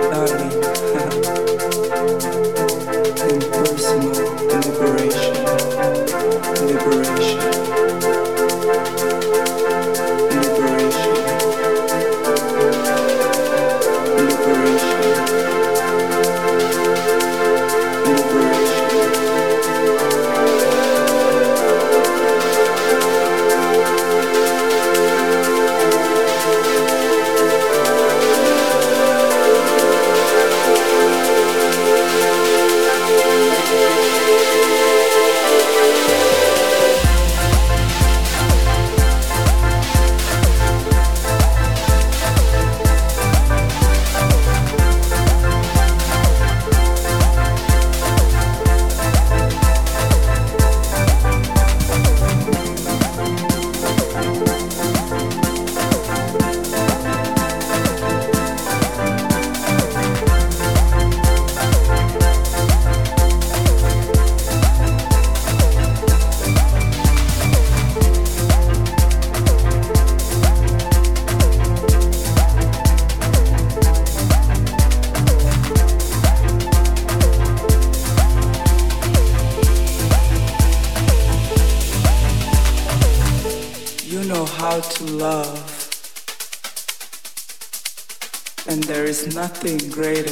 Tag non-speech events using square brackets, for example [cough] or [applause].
darling. [laughs] nothing greater,